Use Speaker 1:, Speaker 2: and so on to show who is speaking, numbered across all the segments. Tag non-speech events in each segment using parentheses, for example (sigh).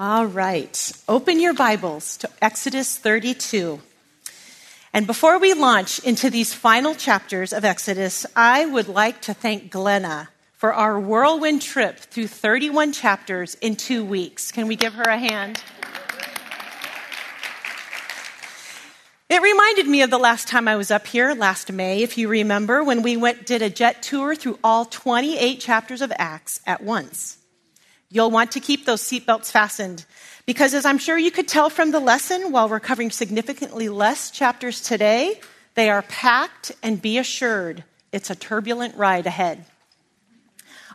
Speaker 1: All right. Open your Bibles to Exodus 32. And before we launch into these final chapters of Exodus, I would like to thank Glenna for our whirlwind trip through 31 chapters in two weeks. Can we give her a hand? It reminded me of the last time I was up here last May, if you remember, when we went did a jet tour through all 28 chapters of Acts at once. You'll want to keep those seatbelts fastened because, as I'm sure you could tell from the lesson, while we're covering significantly less chapters today, they are packed and be assured it's a turbulent ride ahead.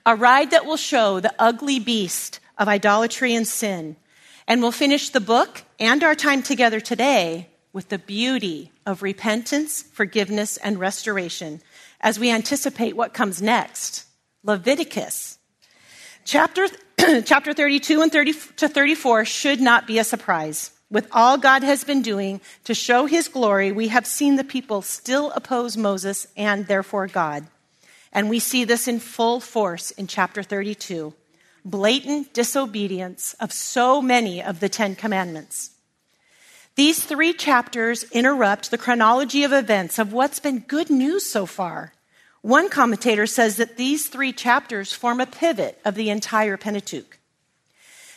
Speaker 1: A ride that will show the ugly beast of idolatry and sin. And we'll finish the book and our time together today with the beauty of repentance, forgiveness, and restoration as we anticipate what comes next Leviticus. Chapter (clears throat) chapter 32 and 30 to 34 should not be a surprise. With all God has been doing to show his glory, we have seen the people still oppose Moses and therefore God. And we see this in full force in chapter 32 blatant disobedience of so many of the Ten Commandments. These three chapters interrupt the chronology of events of what's been good news so far one commentator says that these three chapters form a pivot of the entire Pentateuch.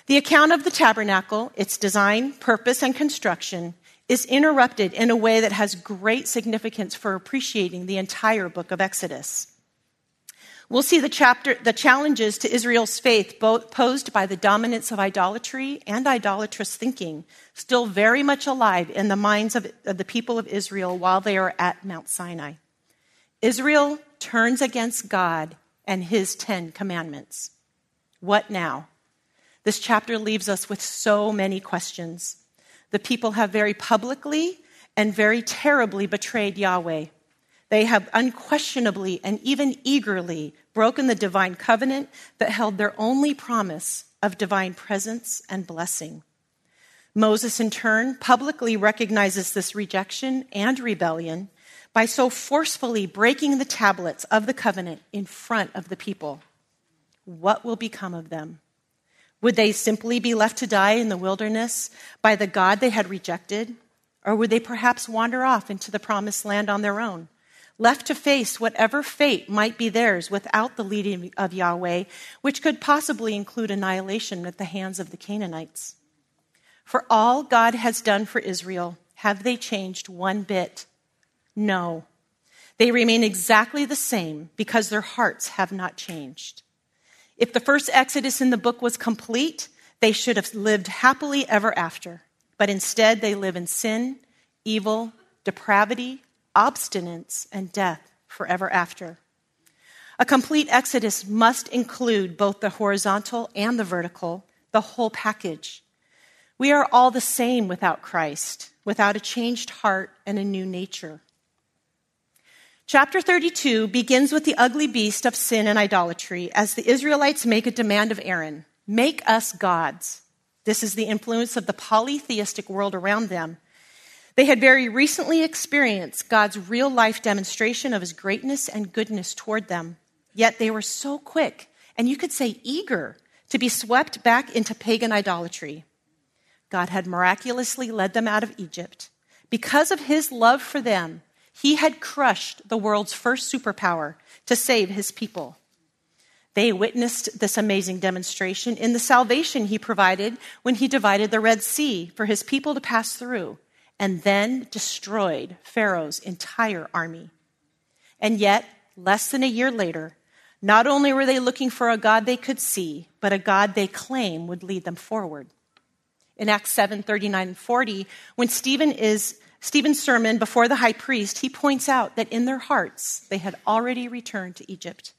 Speaker 1: The account of the tabernacle, its design, purpose, and construction, is interrupted in a way that has great significance for appreciating the entire book of Exodus. We'll see the chapter, the challenges to Israel's faith both posed by the dominance of idolatry and idolatrous thinking, still very much alive in the minds of, of the people of Israel while they are at Mount Sinai. Israel turns against God and his Ten Commandments. What now? This chapter leaves us with so many questions. The people have very publicly and very terribly betrayed Yahweh. They have unquestionably and even eagerly broken the divine covenant that held their only promise of divine presence and blessing. Moses, in turn, publicly recognizes this rejection and rebellion by so forcefully breaking the tablets of the covenant in front of the people. What will become of them? Would they simply be left to die in the wilderness by the God they had rejected? Or would they perhaps wander off into the promised land on their own, left to face whatever fate might be theirs without the leading of Yahweh, which could possibly include annihilation at the hands of the Canaanites? For all God has done for Israel, have they changed one bit? No. They remain exactly the same because their hearts have not changed. If the first Exodus in the book was complete, they should have lived happily ever after. But instead, they live in sin, evil, depravity, obstinance, and death forever after. A complete Exodus must include both the horizontal and the vertical, the whole package. We are all the same without Christ, without a changed heart and a new nature. Chapter 32 begins with the ugly beast of sin and idolatry as the Israelites make a demand of Aaron make us gods. This is the influence of the polytheistic world around them. They had very recently experienced God's real life demonstration of his greatness and goodness toward them. Yet they were so quick, and you could say eager, to be swept back into pagan idolatry. God had miraculously led them out of Egypt. Because of his love for them, he had crushed the world's first superpower to save his people. They witnessed this amazing demonstration in the salvation he provided when he divided the Red Sea for his people to pass through and then destroyed Pharaoh's entire army. And yet, less than a year later, not only were they looking for a God they could see, but a God they claim would lead them forward. In Acts 7 39 and 40, when Stephen is Stephen's sermon before the high priest, he points out that in their hearts they had already returned to Egypt.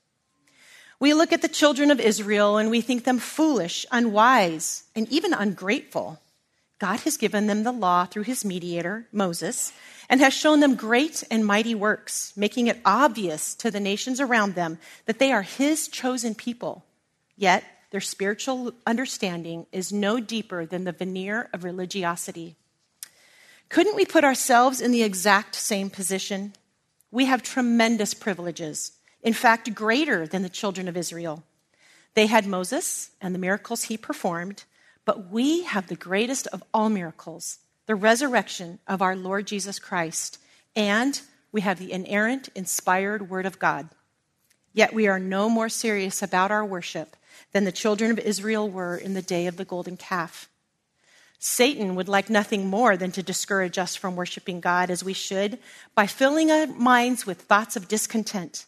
Speaker 1: We look at the children of Israel and we think them foolish, unwise, and even ungrateful. God has given them the law through his mediator, Moses, and has shown them great and mighty works, making it obvious to the nations around them that they are his chosen people. Yet, their spiritual understanding is no deeper than the veneer of religiosity. Couldn't we put ourselves in the exact same position? We have tremendous privileges, in fact, greater than the children of Israel. They had Moses and the miracles he performed, But we have the greatest of all miracles, the resurrection of our Lord Jesus Christ, and we have the inerrant, inspired Word of God. Yet we are no more serious about our worship than the children of Israel were in the day of the golden calf. Satan would like nothing more than to discourage us from worshiping God as we should by filling our minds with thoughts of discontent.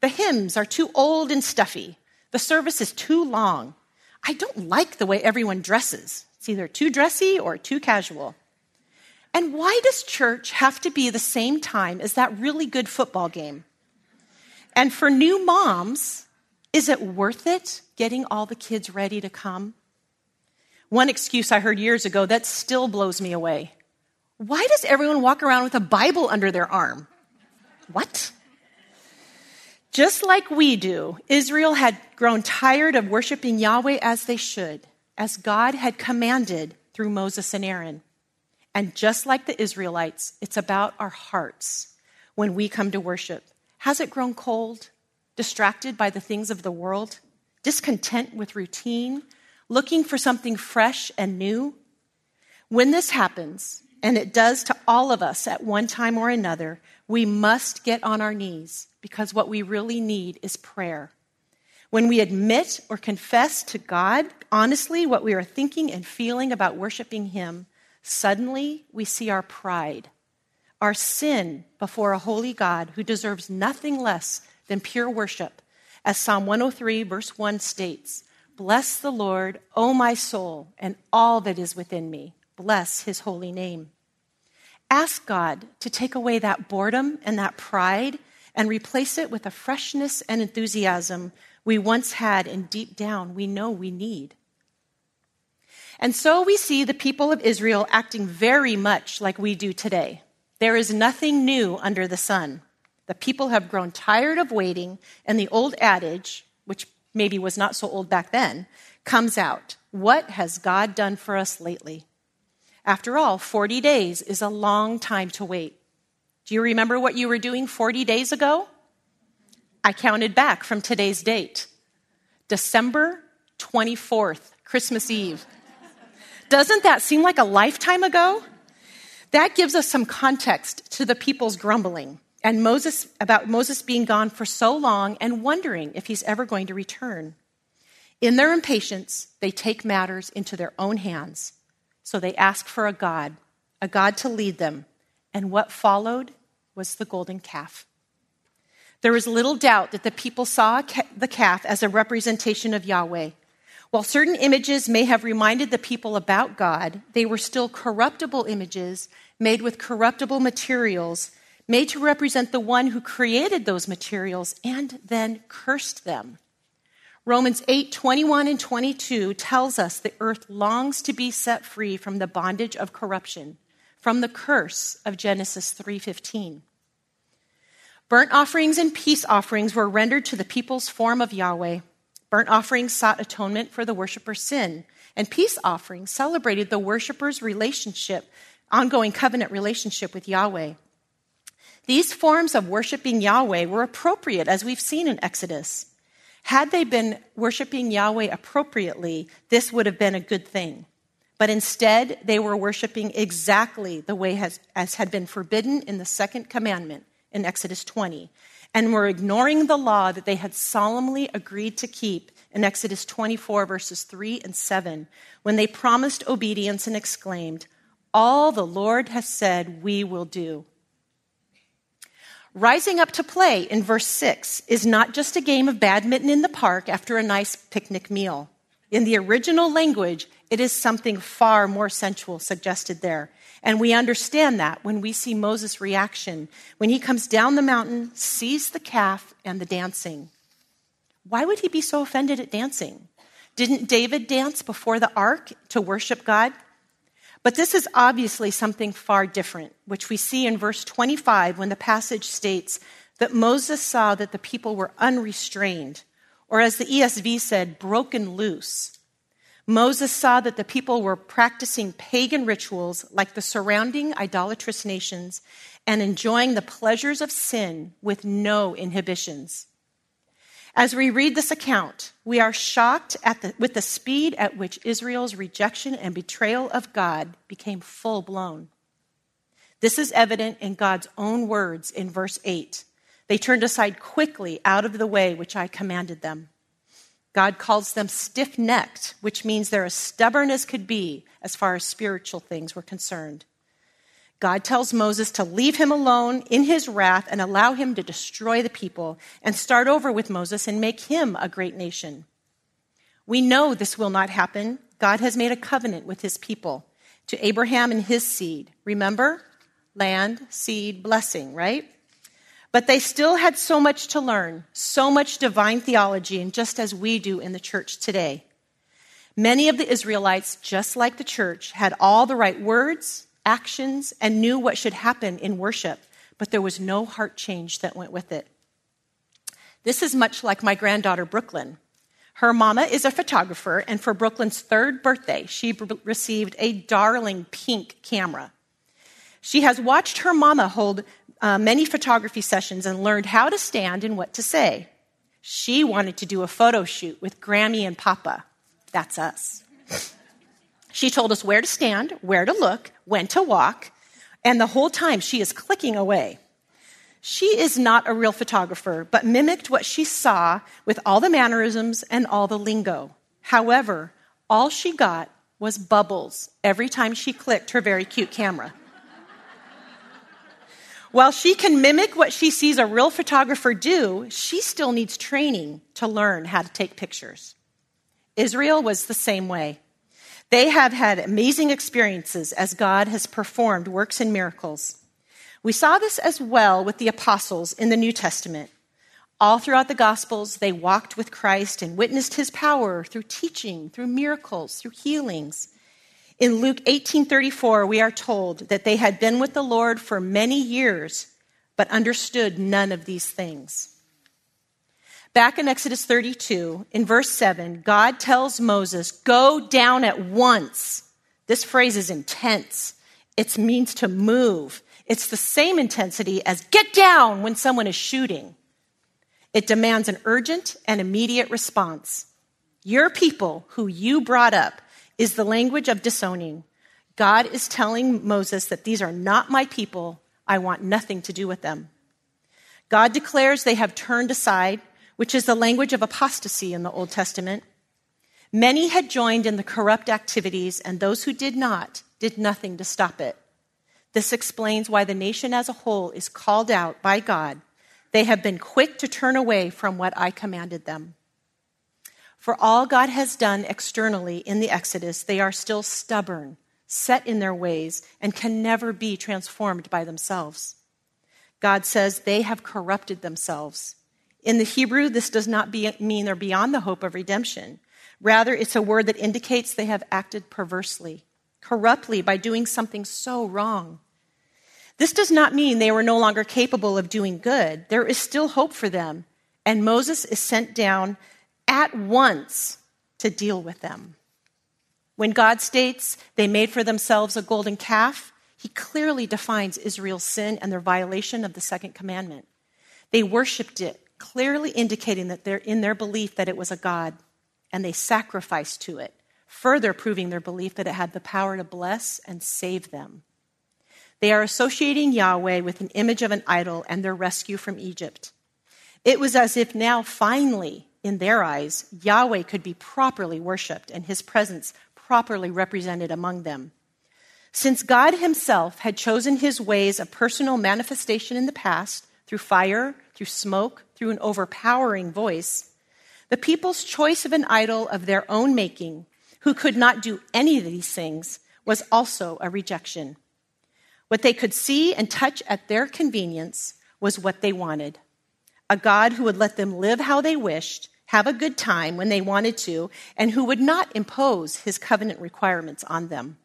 Speaker 1: The hymns are too old and stuffy. The service is too long. I don't like the way everyone dresses. It's either too dressy or too casual. And why does church have to be the same time as that really good football game? And for new moms, is it worth it getting all the kids ready to come? One excuse I heard years ago that still blows me away. Why does everyone walk around with a Bible under their arm? What? Just like we do, Israel had grown tired of worshiping Yahweh as they should, as God had commanded through Moses and Aaron. And just like the Israelites, it's about our hearts when we come to worship. Has it grown cold, distracted by the things of the world, discontent with routine, looking for something fresh and new? When this happens, and it does to all of us at one time or another, we must get on our knees because what we really need is prayer. When we admit or confess to God honestly what we are thinking and feeling about worshiping Him, suddenly we see our pride, our sin before a holy God who deserves nothing less than pure worship. As Psalm 103, verse 1 states, Bless the Lord, O my soul, and all that is within me. Bless his holy name. Ask God to take away that boredom and that pride and replace it with a freshness and enthusiasm we once had and deep down we know we need. And so we see the people of Israel acting very much like we do today. There is nothing new under the sun. The people have grown tired of waiting, and the old adage, which maybe was not so old back then, comes out. What has God done for us lately? After all, 40 days is a long time to wait. Do you remember what you were doing 40 days ago? I counted back from today's date December 24th, Christmas Eve. Doesn't that seem like a lifetime ago? That gives us some context to the people's grumbling and Moses about Moses being gone for so long and wondering if he's ever going to return. In their impatience, they take matters into their own hands. So they ask for a God, a God to lead them. And what followed was the golden calf. There is little doubt that the people saw the calf as a representation of Yahweh. While certain images may have reminded the people about God, they were still corruptible images made with corruptible materials, made to represent the one who created those materials and then cursed them. Romans 8, 21 and 22 tells us the earth longs to be set free from the bondage of corruption, from the curse of Genesis 3:15. Burnt offerings and peace offerings were rendered to the people's form of Yahweh. Burnt offerings sought atonement for the worshiper's sin, and peace offerings celebrated the worshiper's relationship, ongoing covenant relationship with Yahweh. These forms of worshiping Yahweh were appropriate, as we've seen in Exodus. Had they been worshiping Yahweh appropriately, this would have been a good thing. But instead, they were worshiping exactly the way has, as had been forbidden in the second commandment in Exodus 20, and were ignoring the law that they had solemnly agreed to keep in Exodus 24, verses 3 and 7, when they promised obedience and exclaimed, All the Lord has said we will do. Rising up to play in verse 6 is not just a game of badminton in the park after a nice picnic meal. In the original language, it is something far more sensual suggested there. And we understand that when we see Moses' reaction when he comes down the mountain, sees the calf and the dancing. Why would he be so offended at dancing? Didn't David dance before the ark to worship God? But this is obviously something far different, which we see in verse 25 when the passage states that Moses saw that the people were unrestrained, or as the ESV said, broken loose. Moses saw that the people were practicing pagan rituals like the surrounding idolatrous nations and enjoying the pleasures of sin with no inhibitions. As we read this account, we are shocked the, with the speed at which Israel's rejection and betrayal of God became full blown. This is evident in God's own words in verse 8. They turned aside quickly out of the way which I commanded them. God calls them stiff necked, which means they're as stubborn as could be as far as spiritual things were concerned. God tells Moses to leave him alone in his wrath and allow him to destroy the people and start over with Moses and make him a great nation. We know this will not happen. God has made a covenant with his people to Abraham and his seed. Remember? Land, seed, blessing, right? But they still had so much to learn, so much divine theology, and just as we do in the church today. Many of the Israelites, just like the church, had all the right words, actions, and knew what should happen in worship, but there was no heart change that went with it. This is much like my granddaughter, Brooklyn. Her mama is a photographer, and for Brooklyn's third birthday, she b- received a darling pink camera. She has watched her mama hold uh, many photography sessions and learned how to stand and what to say. She wanted to do a photo shoot with Grammy and Papa. That's us. She told us where to stand, where to look, when to walk, and the whole time she is clicking away. She is not a real photographer, but mimicked what she saw with all the mannerisms and all the lingo. However, all she got was bubbles every time she clicked her very cute camera. While she can mimic what she sees a real photographer do, she still needs training to learn how to take pictures. Israel was the same way. They have had amazing experiences as God has performed works and miracles. We saw this as well with the apostles in the New Testament. All throughout the Gospels, they walked with Christ and witnessed his power through teaching, through miracles, through healings. In Luke 18:34, we are told that they had been with the Lord for many years, but understood none of these things. Back in Exodus 32, in verse 7, God tells Moses, Go down at once. This phrase is intense. It means to move. It's the same intensity as get down when someone is shooting. It demands an urgent and immediate response. Your people, who you brought up, is the language of disowning. God is telling Moses that these are not my people. I want nothing to do with them. God declares they have turned aside which is the language of apostasy in the Old Testament. Many had joined in the corrupt activities, and those who did not did nothing to stop it. This explains why the nation as a whole is called out by God. They have been quick to turn away from what I commanded them. For all God has done externally in the Exodus, they are still stubborn, set in their ways, and can never be transformed by themselves. God says they have corrupted themselves. In the Hebrew, this does not be, mean they're beyond the hope of redemption. Rather, it's a word that indicates they have acted perversely, corruptly, by doing something so wrong. This does not mean they were no longer capable of doing good. There is still hope for them, and Moses is sent down at once to deal with them. When God states they made for themselves a golden calf, he clearly defines Israel's sin and their violation of the second commandment. They worshiped it clearly indicating that they're in their belief that it was a God, and they sacrificed to it, further proving their belief that it had the power to bless and save them. They are associating Yahweh with an image of an idol and their rescue from Egypt. It was as if now, finally, in their eyes, Yahweh could be properly worshiped and his presence properly represented among them. Since God himself had chosen his ways of personal manifestation in the past through fire, through smoke, through an overpowering voice, the people's choice of an idol of their own making, who could not do any of these things, was also a rejection. What they could see and touch at their convenience was what they wanted a God who would let them live how they wished, have a good time when they wanted to, and who would not impose his covenant requirements on them.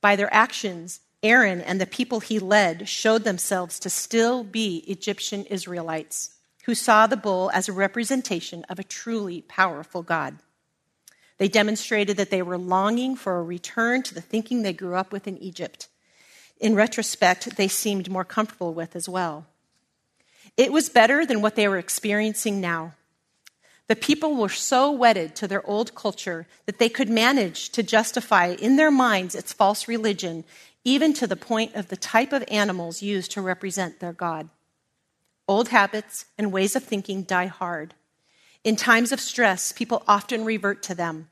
Speaker 1: By their actions, Aaron and the people he led showed themselves to still be Egyptian Israelites who saw the bull as a representation of a truly powerful God. They demonstrated that they were longing for a return to the thinking they grew up with in Egypt. In retrospect, they seemed more comfortable with as well. It was better than what they were experiencing now. The people were so wedded to their old culture that they could manage to justify in their minds its false religion, even to the point of the type of animals used to represent their God. Old habits and ways of thinking die hard. In times of stress, people often revert to them,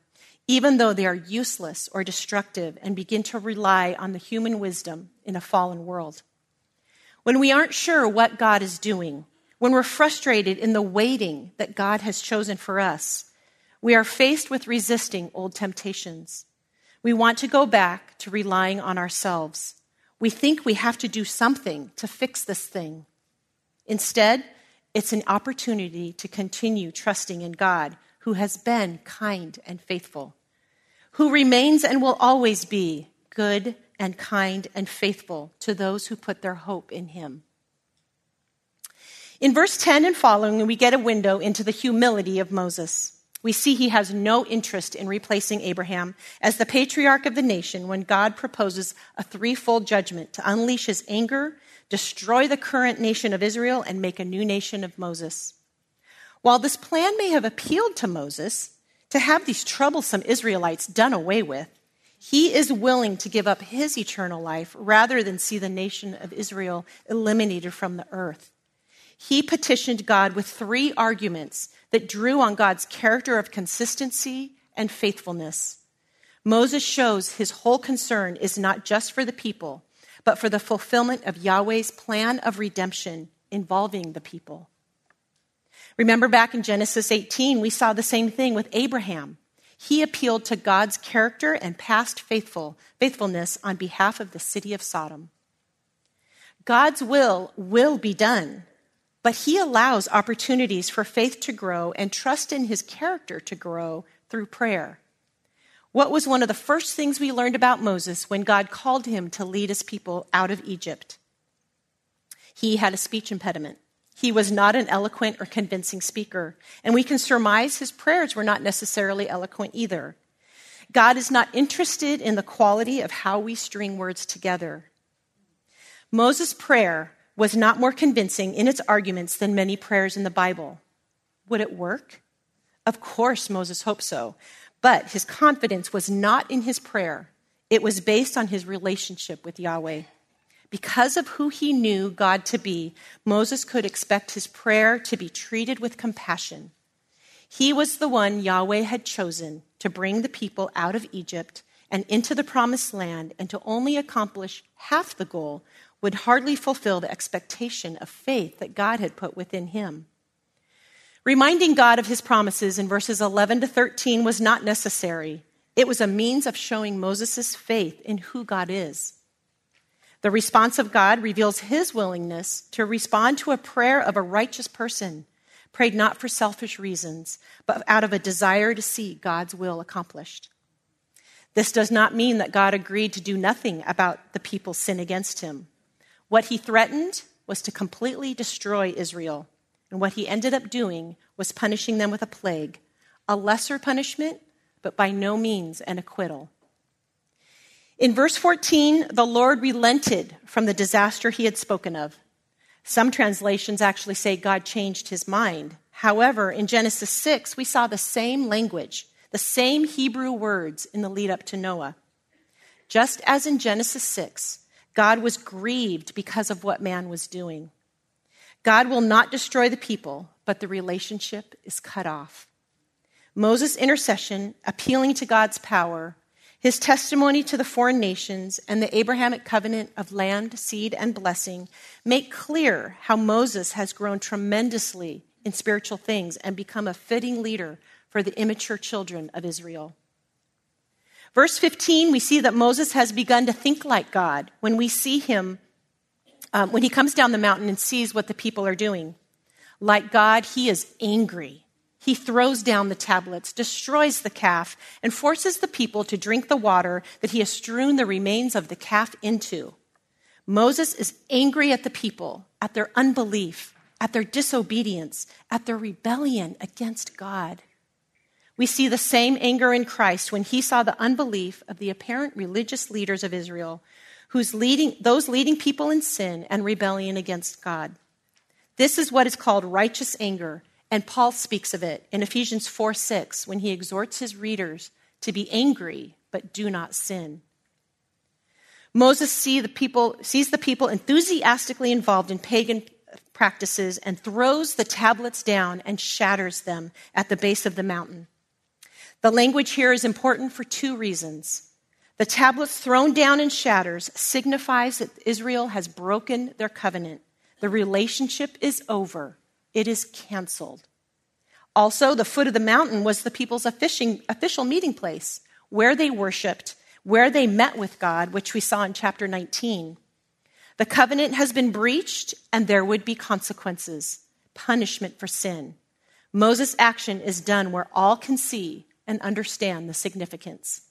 Speaker 1: even though they are useless or destructive, and begin to rely on the human wisdom in a fallen world. When we aren't sure what God is doing, when we're frustrated in the waiting that God has chosen for us, we are faced with resisting old temptations. We want to go back to relying on ourselves. We think we have to do something to fix this thing. Instead, it's an opportunity to continue trusting in God, who has been kind and faithful, who remains and will always be good and kind and faithful to those who put their hope in Him. In verse 10 and following, we get a window into the humility of Moses. We see he has no interest in replacing Abraham as the patriarch of the nation when God proposes a threefold judgment to unleash his anger destroy the current nation of Israel, and make a new nation of Moses. While this plan may have appealed to Moses to have these troublesome Israelites done away with, he is willing to give up his eternal life rather than see the nation of Israel eliminated from the earth. He petitioned God with three arguments that drew on God's character of consistency and faithfulness. Moses shows his whole concern is not just for the people, but for the fulfillment of Yahweh's plan of redemption involving the people. Remember back in Genesis 18, we saw the same thing with Abraham. He appealed to God's character and past faithful, faithfulness on behalf of the city of Sodom. God's will will be done, but he allows opportunities for faith to grow and trust in his character to grow through prayer. What was one of the first things we learned about Moses when God called him to lead his people out of Egypt? He had a speech impediment. He was not an eloquent or convincing speaker, and we can surmise his prayers were not necessarily eloquent either. God is not interested in the quality of how we string words together. Moses' prayer was not more convincing in its arguments than many prayers in the Bible. Would it work? Of course, Moses hoped so. But his confidence was not in his prayer, it was based on his relationship with Yahweh. Because of who he knew God to be, Moses could expect his prayer to be treated with compassion. He was the one Yahweh had chosen to bring the people out of Egypt and into the promised land, and to only accomplish half the goal would hardly fulfill the expectation of faith that God had put within him. Reminding God of his promises in verses 11 to 13 was not necessary. It was a means of showing Moses' faith in who God is. The response of God reveals his willingness to respond to a prayer of a righteous person, prayed not for selfish reasons, but out of a desire to see God's will accomplished. This does not mean that God agreed to do nothing about the people's sin against him. What he threatened was to completely destroy Israel and what he ended up doing was punishing them with a plague, a lesser punishment, but by no means an acquittal. In verse 14, the Lord relented from the disaster he had spoken of. Some translations actually say God changed his mind. However, in Genesis 6, we saw the same language, the same Hebrew words in the lead up to Noah. Just as in Genesis 6, God was grieved because of what man was doing. God will not destroy the people, but the relationship is cut off. Moses' intercession, appealing to God's power, his testimony to the foreign nations, and the Abrahamic covenant of land, seed, and blessing make clear how Moses has grown tremendously in spiritual things and become a fitting leader for the immature children of Israel. Verse 15, we see that Moses has begun to think like God when we see him um, when he comes down the mountain and sees what the people are doing. Like God, he is angry. He throws down the tablets, destroys the calf, and forces the people to drink the water that he has strewn the remains of the calf into. Moses is angry at the people, at their unbelief, at their disobedience, at their rebellion against God. We see the same anger in Christ when he saw the unbelief of the apparent religious leaders of Israel who's leading those leading people in sin and rebellion against God. This is what is called righteous anger, and Paul speaks of it in Ephesians 4 6 when he exhorts his readers to be angry, but do not sin. Moses see the people, sees the people enthusiastically involved in pagan practices and throws the tablets down and shatters them at the base of the mountain. The language here is important for two reasons. The tablets thrown down and shatters signifies that Israel has broken their covenant the relationship is over, it is canceled. Also, the foot of the mountain was the people's official meeting place, where they worshiped, where they met with God, which we saw in chapter 19. The covenant has been breached, and there would be consequences, punishment for sin. Moses' action is done where all can see and understand the significance.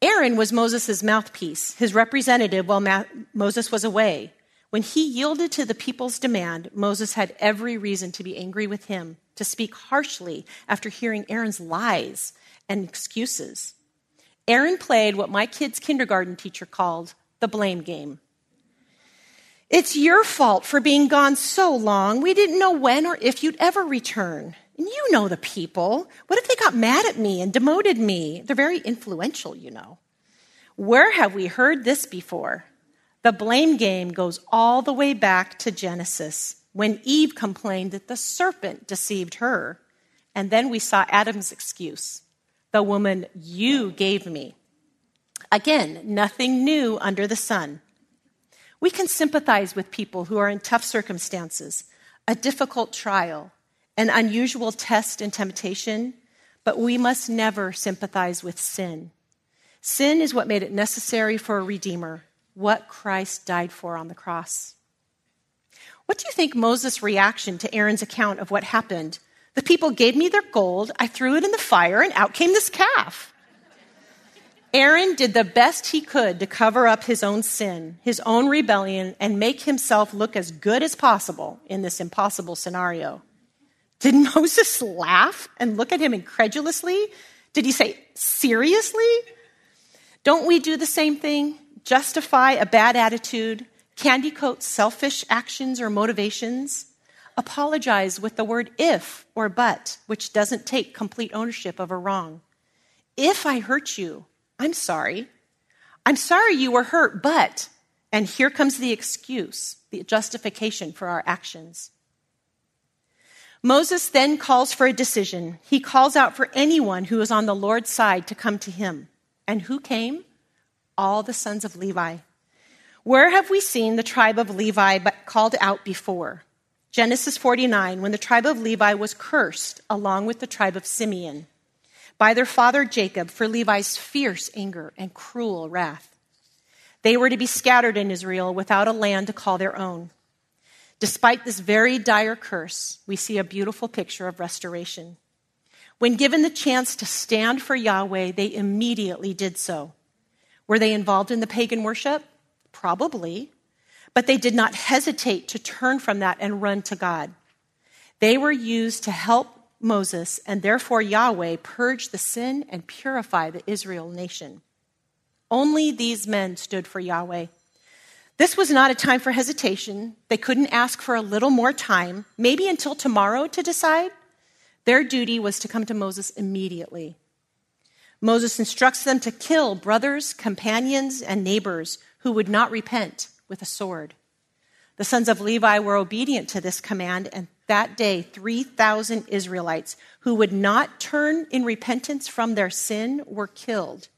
Speaker 1: Aaron was Moses' mouthpiece, his representative while Moses was away. When he yielded to the people's demand, Moses had every reason to be angry with him, to speak harshly after hearing Aaron's lies and excuses. Aaron played what my kid's kindergarten teacher called the blame game. It's your fault for being gone so long. We didn't know when or if you'd ever return. And you know the people. What if they got mad at me and demoted me? They're very influential, you know. Where have we heard this before? The blame game goes all the way back to Genesis when Eve complained that the serpent deceived her. And then we saw Adam's excuse the woman you gave me. Again, nothing new under the sun. We can sympathize with people who are in tough circumstances, a difficult trial, an unusual test and temptation, but we must never sympathize with sin. Sin is what made it necessary for a redeemer what Christ died for on the cross. What do you think Moses' reaction to Aaron's account of what happened? The people gave me their gold, I threw it in the fire, and out came this calf. Aaron did the best he could to cover up his own sin, his own rebellion, and make himself look as good as possible in this impossible scenario. Did (laughs) Moses laugh and look at him incredulously? Did he say, Seriously? Don't we do the same thing? justify a bad attitude, candy coat selfish actions or motivations, apologize with the word if or but, which doesn't take complete ownership of a wrong. If I hurt you, I'm sorry. I'm sorry you were hurt, but, and here comes the excuse, the justification for our actions. Moses then calls for a decision. He calls out for anyone who is on the Lord's side to come to him. And who came? all the sons of Levi. Where have we seen the tribe of Levi called out before? Genesis 49, when the tribe of Levi was cursed along with the tribe of Simeon by their father Jacob for Levi's fierce anger and cruel wrath. They were to be scattered in Israel without a land to call their own. Despite this very dire curse, we see a beautiful picture of restoration. When given the chance to stand for Yahweh, they immediately did so. Were they involved in the pagan worship? Probably. But they did not hesitate to turn from that and run to God. They were used to help Moses and therefore Yahweh purge the sin and purify the Israel nation. Only these men stood for Yahweh. This was not a time for hesitation. They couldn't ask for a little more time, maybe until tomorrow to decide. Their duty was to come to Moses immediately. Moses instructs them to kill brothers, companions, and neighbors who would not repent with a sword. The sons of Levi were obedient to this command, and that day 3,000 Israelites who would not turn in repentance from their sin were killed.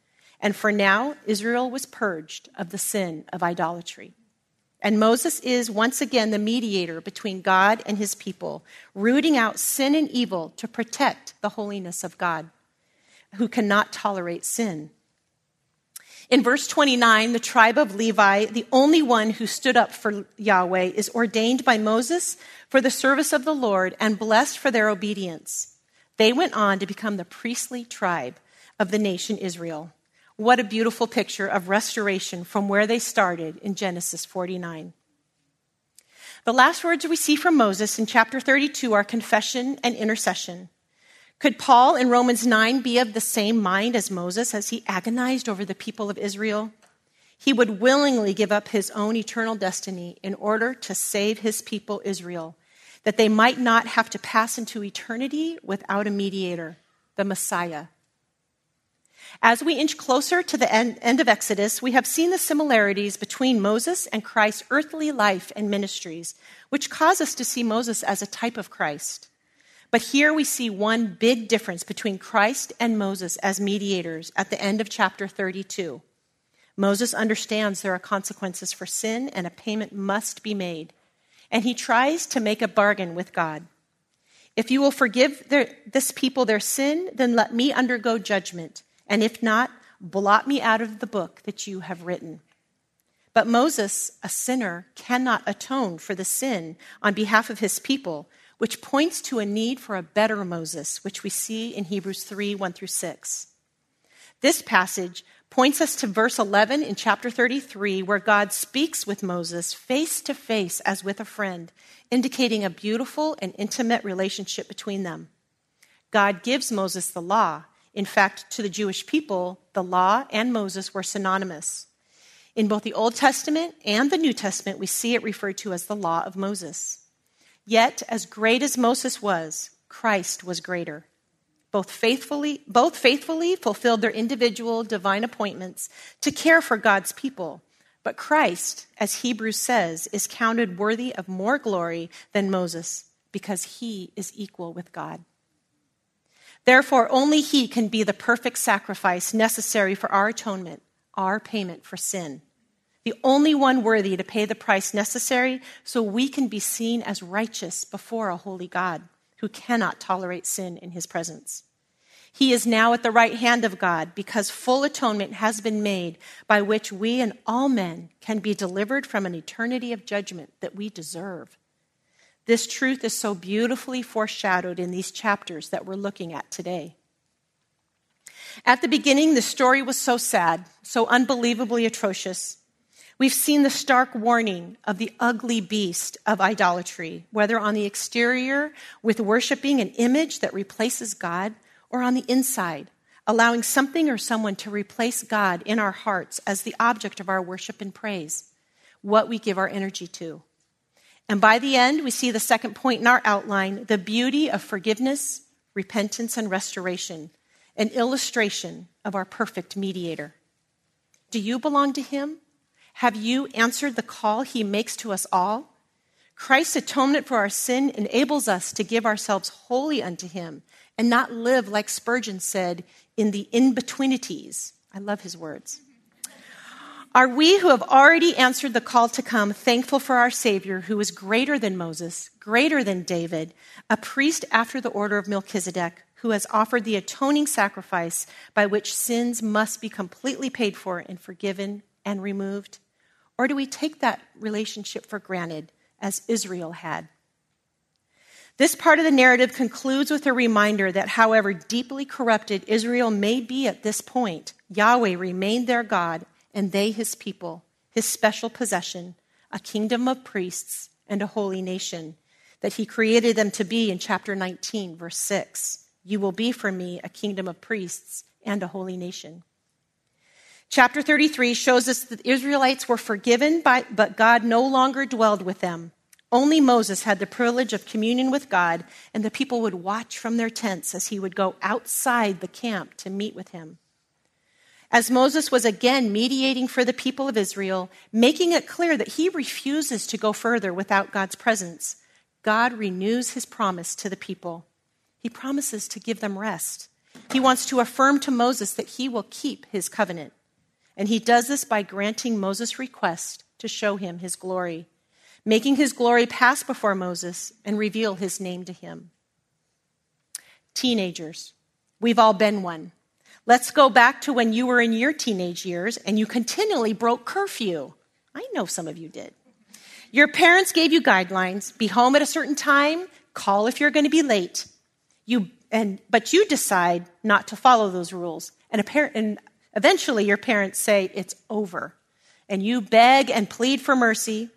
Speaker 1: And for now, Israel was purged of the sin of idolatry. And Moses is once again the mediator between God and his people, rooting out sin and evil to protect the holiness of God who cannot tolerate sin. In verse 29, the tribe of Levi, the only one who stood up for Yahweh, is ordained by Moses for the service of the Lord and blessed for their obedience. They went on to become the priestly tribe of the nation Israel. What a beautiful picture of restoration from where they started in Genesis 49. The last words we see from Moses in chapter 32 are confession and intercession. Could Paul in Romans 9 be of the same mind as Moses as he agonized over the people of Israel? He would willingly give up his own eternal destiny in order to save his people Israel, that they might not have to pass into eternity without a mediator, the Messiah. As we inch closer to the end, end, of Exodus, we have seen the similarities between Moses and Christ's earthly life and ministries, which cause us to see Moses as a type of Christ. But here we see one big difference between Christ and Moses as mediators at the end of chapter 32. Moses understands there are consequences for sin and a payment must be made. And he tries to make a bargain with God. If you will forgive their, this people their sin, then let me undergo judgment. And if not, blot me out of the book that you have written. But Moses, a sinner, cannot atone for the sin on behalf of his people, which points to a need for a better Moses, which we see in Hebrews 3 1 through 6. This passage points us to verse 11 in chapter 33, where God speaks with Moses face to face as with a friend, indicating a beautiful and intimate relationship between them. God gives Moses the law. In fact, to the Jewish people, the law and Moses were synonymous. In both the Old Testament and the New Testament, we see it referred to as the law of Moses. Yet, as great as Moses was, Christ was greater both faithfully, both faithfully fulfilled their individual divine appointments to care for God's people. But Christ, as Hebrews says, is counted worthy of more glory than Moses because he is equal with God. Therefore, only he can be the perfect sacrifice necessary for our atonement, our payment for sin. The only one worthy to pay the price necessary so we can be seen as righteous before a holy God who cannot tolerate sin in his presence. He is now at the right hand of God because full atonement has been made by which we and all men can be delivered from an eternity of judgment that we deserve. This truth is so beautifully foreshadowed in these chapters that we're looking at today. At the beginning, the story was so sad, so unbelievably atrocious. We've seen the stark warning of the ugly beast of idolatry, whether on the exterior with worshiping an image that replaces God, or on the inside, allowing something or someone to replace God in our hearts as the object of our worship and praise, what we give our energy to. And by the end, we see the second point in our outline the beauty of forgiveness, repentance, and restoration, an illustration of our perfect mediator. Do you belong to him? Have you answered the call he makes to us all? Christ's atonement for our sin enables us to give ourselves wholly unto him and not live like Spurgeon said in the in betweenities. I love his words. Are we who have already answered the call to come thankful for our Savior who is greater than Moses, greater than David, a priest after the order of Melchizedek, who has offered the atoning sacrifice by which sins must be completely paid for and forgiven and removed? Or do we take that relationship for granted as Israel had? This part of the narrative concludes with a reminder that however deeply corrupted Israel may be at this point, Yahweh remained their God and they his people, his special possession, a kingdom of priests and a holy nation that he created them to be in chapter 19, verse 6. You will be for me a kingdom of priests and a holy nation. Chapter 33 shows us that the Israelites were forgiven, by, but God no longer dwelled with them. Only Moses had the privilege of communion with God, and the people would watch from their tents as he would go outside the camp to meet with him. As Moses was again mediating for the people of Israel, making it clear that he refuses to go further without God's presence, God renews his promise to the people. He promises to give them rest. He wants to affirm to Moses that he will keep his covenant. And he does this by granting Moses' request to show him his glory making his glory pass before Moses and reveal his name to him. Teenagers, we've all been one. Let's go back to when you were in your teenage years and you continually broke curfew. I know some of you did. Your parents gave you guidelines be home at a certain time, call if you're going to be late. You, and, but you decide not to follow those rules. And, par- and eventually your parents say it's over. And you beg and plead for mercy.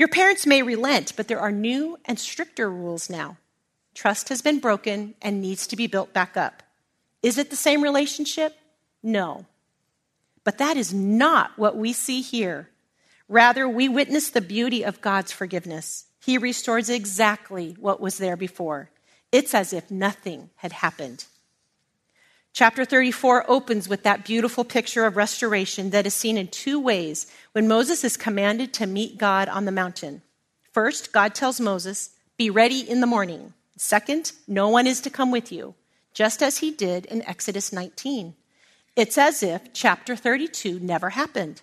Speaker 1: Your parents may relent, but there are new and stricter rules now. Trust has been broken and needs to be built back up. Is it the same relationship? No. But that is not what we see here. Rather, we witness the beauty of God's forgiveness. He restores exactly what was there before. It's as if nothing had happened. Chapter 34 opens with that beautiful picture of restoration that is seen in two ways when Moses is commanded to meet God on the mountain. First, God tells Moses, Be ready in the morning. Second, no one is to come with you, just as he did in Exodus 19. It's as if chapter 32 never happened.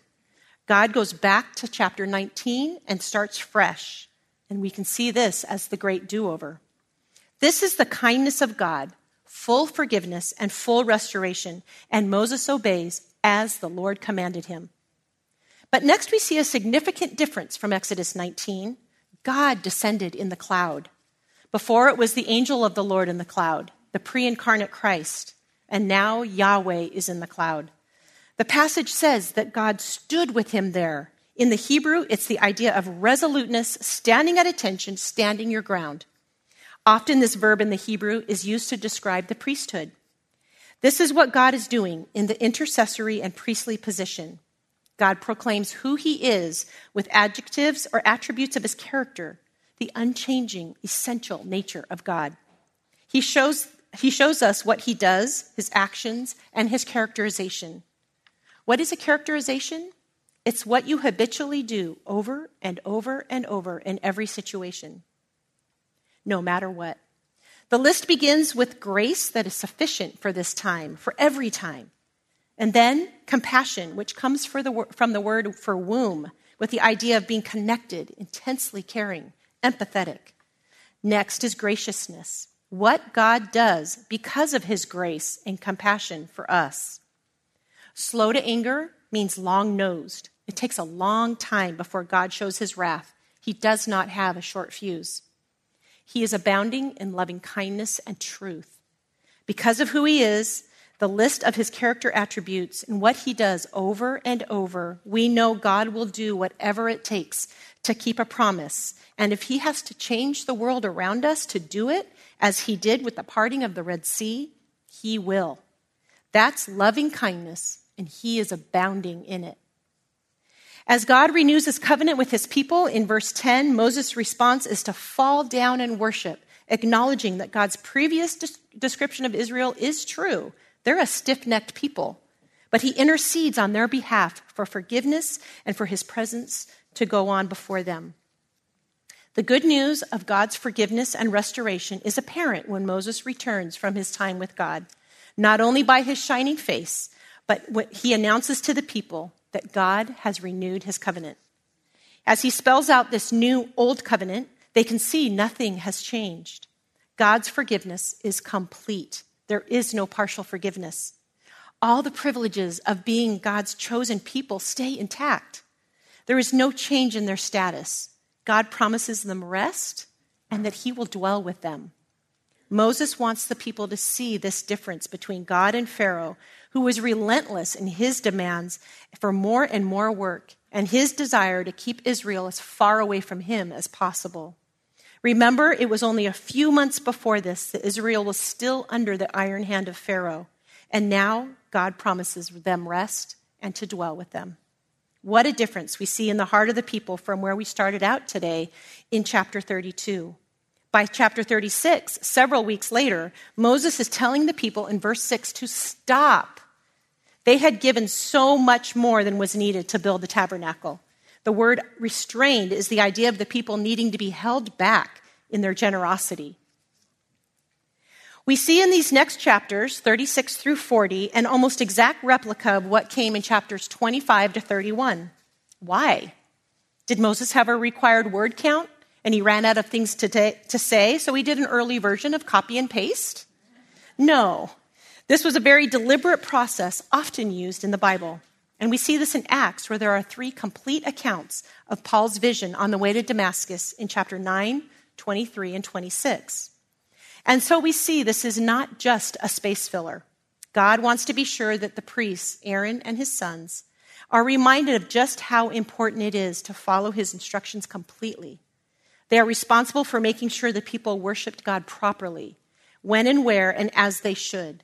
Speaker 1: God goes back to chapter 19 and starts fresh. And we can see this as the great do over. This is the kindness of God full forgiveness and full restoration, and Moses obeys as the Lord commanded him. But next we see a significant difference from Exodus 19. God descended in the cloud. Before it was the angel of the Lord in the cloud, the pre incarnate Christ, and now Yahweh is in the cloud. The passage says that God stood with him there. In the Hebrew, it's the idea of resoluteness, standing at attention, standing your ground. Often, this verb in the Hebrew is used to describe the priesthood. This is what God is doing in the intercessory and priestly position. God proclaims who he is with adjectives or attributes of his character, the unchanging, essential nature of God. He shows, he shows us what he does, his actions, and his characterization. What is a characterization? It's what you habitually do over and over and over in every situation no matter what. The list begins with grace that is sufficient for this time, for every time. And then compassion, which comes the, from the word for womb, with the idea of being connected, intensely caring, empathetic. Next is graciousness, what God does because of his grace and compassion for us. Slow to anger means long nosed. It takes a long time before God shows his wrath. He does not have a short fuse. He is abounding in loving kindness and truth. Because of who he is, the list of his character attributes, and what he does over and over, we know God will do whatever it takes to keep a promise. And if he has to change the world around us to do it, as he did with the parting of the Red Sea, he will. That's loving kindness, and he is abounding in it. As God renews his covenant with his people in verse 10, Moses' response is to fall down and worship, acknowledging that God's previous description of Israel is true. They're a stiff necked people, but he intercedes on their behalf for forgiveness and for his presence to go on before them. The good news of God's forgiveness and restoration is apparent when Moses returns from his time with God, not only by his shining face, but what he announces to the people that God has renewed his covenant. As he spells out this new old covenant, they can see nothing has changed. God's forgiveness is complete. There is no partial forgiveness. All the privileges of being God's chosen people stay intact. There is no change in their status. God promises them rest and that he will dwell with them. Moses wants the people to see this difference between God and Pharaoh, who was relentless in his demands for more and more work and his desire to keep Israel as far away from him as possible. Remember, it was only a few months before this that Israel was still under the iron hand of Pharaoh, and now God promises them rest and to dwell with them. What a difference we see in the heart of the people from where we started out today in chapter 32. By chapter 36, several weeks later, Moses is telling the people in verse 6 to stop. They had given so much more than was needed to build the tabernacle. The word restrained is the idea of the people needing to be held back in their generosity. We see in these next chapters, 36 through 40, an almost exact replica of what came in chapters 25 to 31. Why? Did Moses have a required word count? and he ran out of things to, ta- to say, so he did an early version of copy and paste? No. This was a very deliberate process, often used in the Bible. And we see this in Acts, where there are three complete accounts of Paul's vision on the way to Damascus in chapter 9, 23, and 26. And so we see this is not just a space filler. God wants to be sure that the priests, Aaron and his sons, are reminded of just how important it is to follow his instructions completely they are responsible for making sure that people worshiped God properly, when and where and as they should.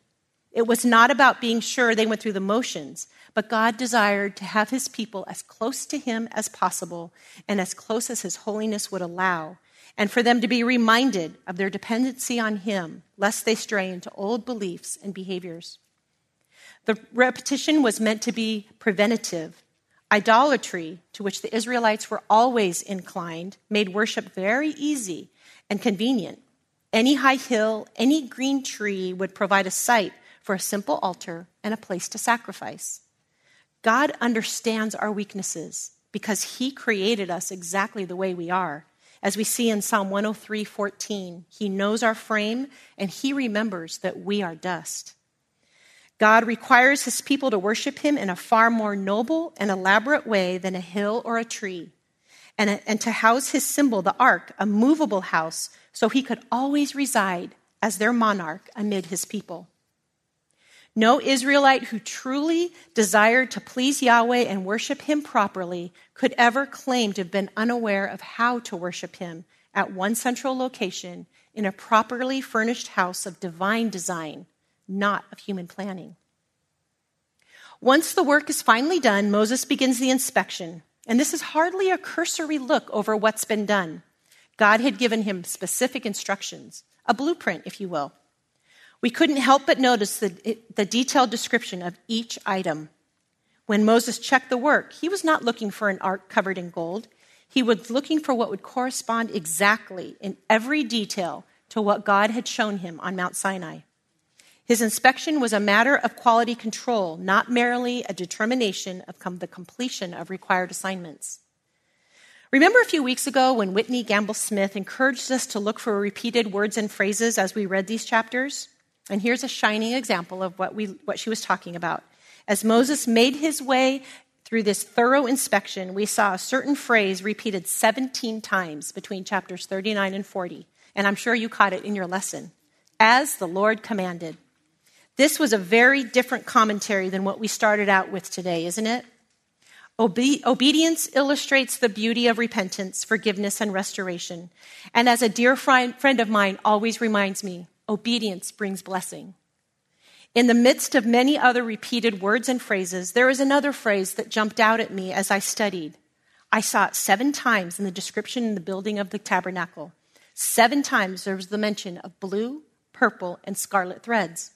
Speaker 1: It was not about being sure they went through the motions, but God desired to have his people as close to him as possible and as close as his holiness would allow, and for them to be reminded of their dependency on him, lest they stray into old beliefs and behaviors. The repetition was meant to be preventative. Idolatry, to which the Israelites were always inclined, made worship very easy and convenient. Any high hill, any green tree would provide a site for a simple altar and a place to sacrifice. God understands our weaknesses because he created us exactly the way we are. As we see in Psalm 103:14, he knows our frame and he remembers that we are dust. God requires his people to worship him in a far more noble and elaborate way than a hill or a tree, and, and to house his symbol, the ark, a movable house, so he could always reside as their monarch amid his people. No Israelite who truly desired to please Yahweh and worship him properly could ever claim to have been unaware of how to worship him at one central location in a properly furnished house of divine design, not of human planning. Once the work is finally done, Moses begins the inspection. And this is hardly a cursory look over what's been done. God had given him specific instructions, a blueprint, if you will. We couldn't help but notice the, the detailed description of each item. When Moses checked the work, he was not looking for an ark covered in gold. He was looking for what would correspond exactly in every detail to what God had shown him on Mount Sinai. His inspection was a matter of quality control, not merely a determination of the completion of required assignments. Remember a few weeks ago when Whitney Gamble Smith encouraged us to look for repeated words and phrases as we read these chapters? And here's a shining example of what, we, what she was talking about. As Moses made his way through this thorough inspection, we saw a certain phrase repeated 17 times between chapters 39 and 40. And I'm sure you caught it in your lesson. As the Lord commanded. This was a very different commentary than what we started out with today, isn't it? Obe- obedience illustrates the beauty of repentance, forgiveness, and restoration. And as a dear friend, friend of mine always reminds me, obedience brings blessing. In the midst of many other repeated words and phrases, there is another phrase that jumped out at me as I studied. I saw it seven times in the description in the building of the tabernacle. Seven times there was the mention of blue, purple, and scarlet threads.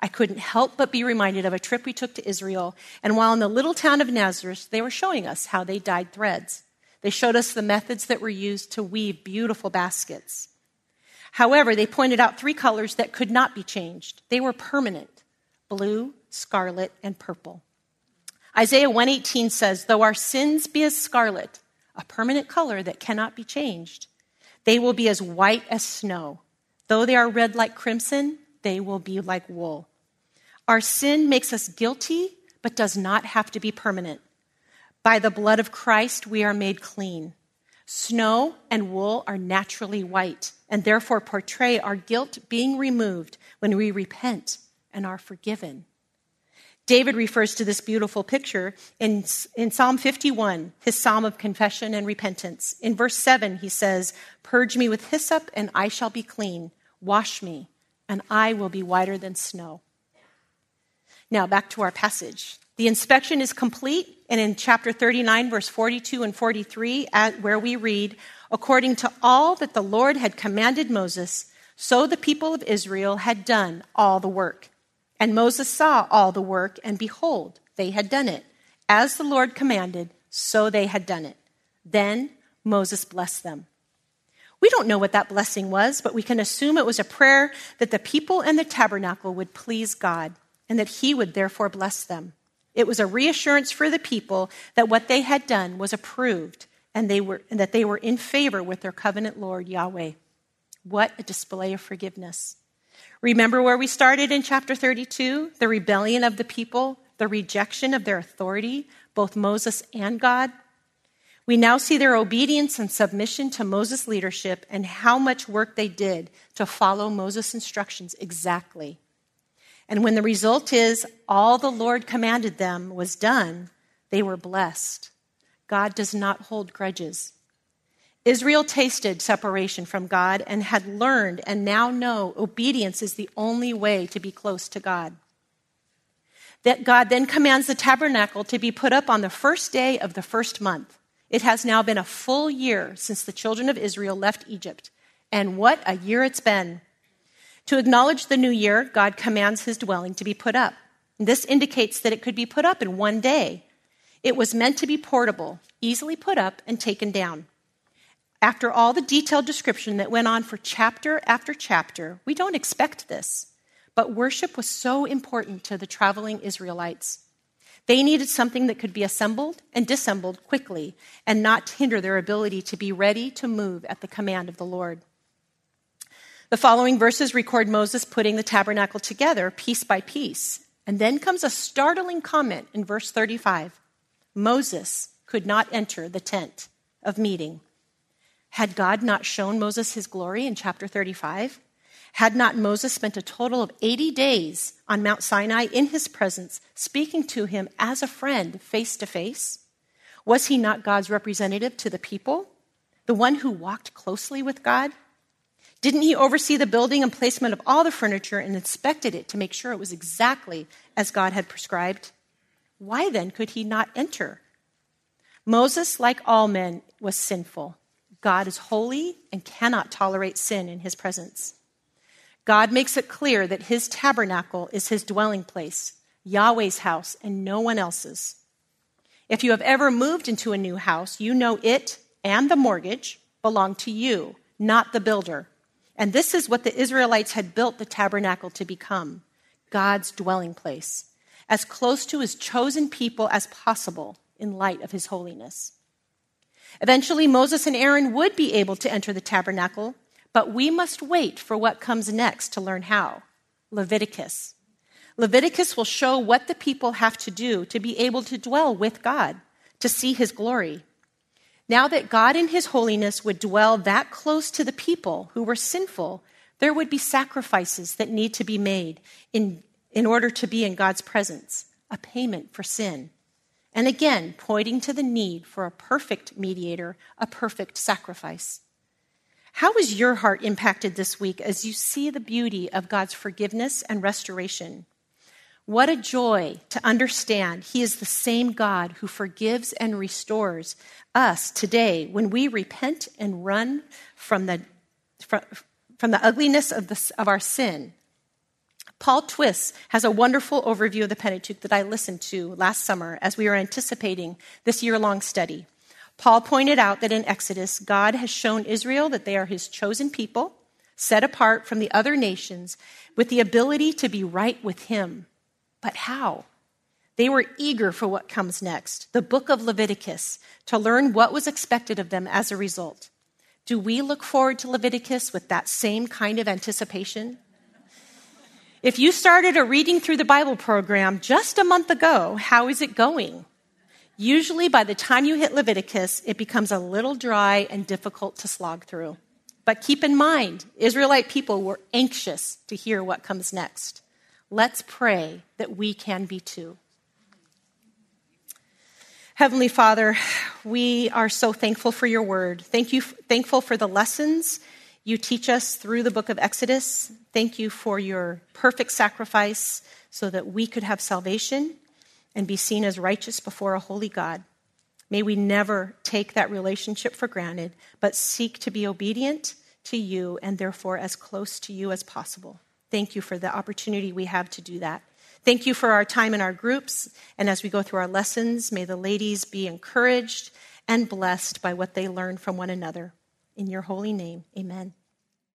Speaker 1: I couldn't help but be reminded of a trip we took to Israel, and while in the little town of Nazareth, they were showing us how they dyed threads. They showed us the methods that were used to weave beautiful baskets. However, they pointed out three colors that could not be changed. They were permanent blue, scarlet, and purple. Isaiah 118 says, Though our sins be as scarlet, a permanent color that cannot be changed, they will be as white as snow. Though they are red like crimson, they will be like wool. Our sin makes us guilty, but does not have to be permanent. By the blood of Christ, we are made clean. Snow and wool are naturally white and therefore portray our guilt being removed when we repent and are forgiven. David refers to this beautiful picture in, in Psalm 51, his psalm of confession and repentance. In verse 7, he says, Purge me with hyssop, and I shall be clean. Wash me, and I will be whiter than snow. Now, back to our passage. The inspection is complete, and in chapter 39, verse 42 and 43, at, where we read, According to all that the Lord had commanded Moses, so the people of Israel had done all the work. And Moses saw all the work, and behold, they had done it. As the Lord commanded, so they had done it. Then Moses blessed them. We don't know what that blessing was, but we can assume it was a prayer that the people and the tabernacle would please God and that he would therefore bless them. It was a reassurance for the people that what they had done was approved and, they were, and that they were in favor with their covenant Lord, Yahweh. What a display of forgiveness. Remember where we started in chapter 32? The rebellion of the people, the rejection of their authority, both Moses and God. We now see their obedience and submission to Moses' leadership and how much work they did to follow Moses' instructions exactly. And when the result is all the Lord commanded them was done, they were blessed. God does not hold grudges. Israel tasted separation from God and had learned and now know obedience is the only way to be close to God. That God then commands the tabernacle to be put up on the first day of the first month. It has now been a full year since the children of Israel left Egypt. And what a year it's been. To acknowledge the new year, God commands his dwelling to be put up. This indicates that it could be put up in one day. It was meant to be portable, easily put up and taken down. After all the detailed description that went on for chapter after chapter, we don't expect this. But worship was so important to the traveling Israelites. They needed something that could be assembled and disassembled quickly and not hinder their ability to be ready to move at the command of the Lord. The following verses record Moses putting the tabernacle together piece by piece. And then comes a startling comment in verse 35 Moses could not enter the tent of meeting. Had God not shown Moses his glory in chapter 35? Had not Moses spent a total of 80 days on Mount Sinai in his presence, speaking to him as a friend face to face? Was he not God's representative to the people? The one who walked closely with God? Didn't he oversee the building and placement of all the furniture and inspected it to make sure it was exactly as God had prescribed? Why then could he not enter? Moses, like all men, was sinful. God is holy and cannot tolerate sin in his presence. God makes it clear that his tabernacle is his dwelling place, Yahweh's house, and no one else's. If you have ever moved into a new house, you know it and the mortgage belong to you, not the builder. And this is what the Israelites had built the tabernacle to become God's dwelling place, as close to his chosen people as possible in light of his holiness. Eventually, Moses and Aaron would be able to enter the tabernacle, but we must wait for what comes next to learn how Leviticus. Leviticus will show what the people have to do to be able to dwell with God, to see his glory. Now that God in his holiness would dwell that close to the people who were sinful, there would be sacrifices that need to be made in, in order to be in God's presence, a payment for sin. And again, pointing to the need for a perfect mediator, a perfect sacrifice. How was your heart impacted this week as you see the beauty of God's forgiveness and restoration? What a joy to understand He is the same God who forgives and restores us today when we repent and run from the, from, from the ugliness of, the, of our sin Paul Twiss has a wonderful overview of the Pentateuch that I listened to last summer as we were anticipating this year long study. Paul pointed out that in Exodus, God has shown Israel that they are his chosen people, set apart from the other nations, with the ability to be right with him. But how? They were eager for what comes next, the book of Leviticus, to learn what was expected of them as a result. Do we look forward to Leviticus with that same kind of anticipation? If you started a reading through the Bible program just a month ago, how is it going? Usually, by the time you hit Leviticus, it becomes a little dry and difficult to slog through. But keep in mind, Israelite people were anxious to hear what comes next. Let's pray that we can be too. Heavenly Father, we are so thankful for your word. Thank you, thankful for the lessons you teach us through the book of Exodus. Thank you for your perfect sacrifice so that we could have salvation and be seen as righteous before a holy God. May we never take that relationship for granted, but seek to be obedient to you and therefore as close to you as possible. Thank you for the opportunity we have to do that. Thank you for our time in our groups. And as we go through our lessons, may the ladies be encouraged and blessed by what they learn from one another. In your holy name, amen.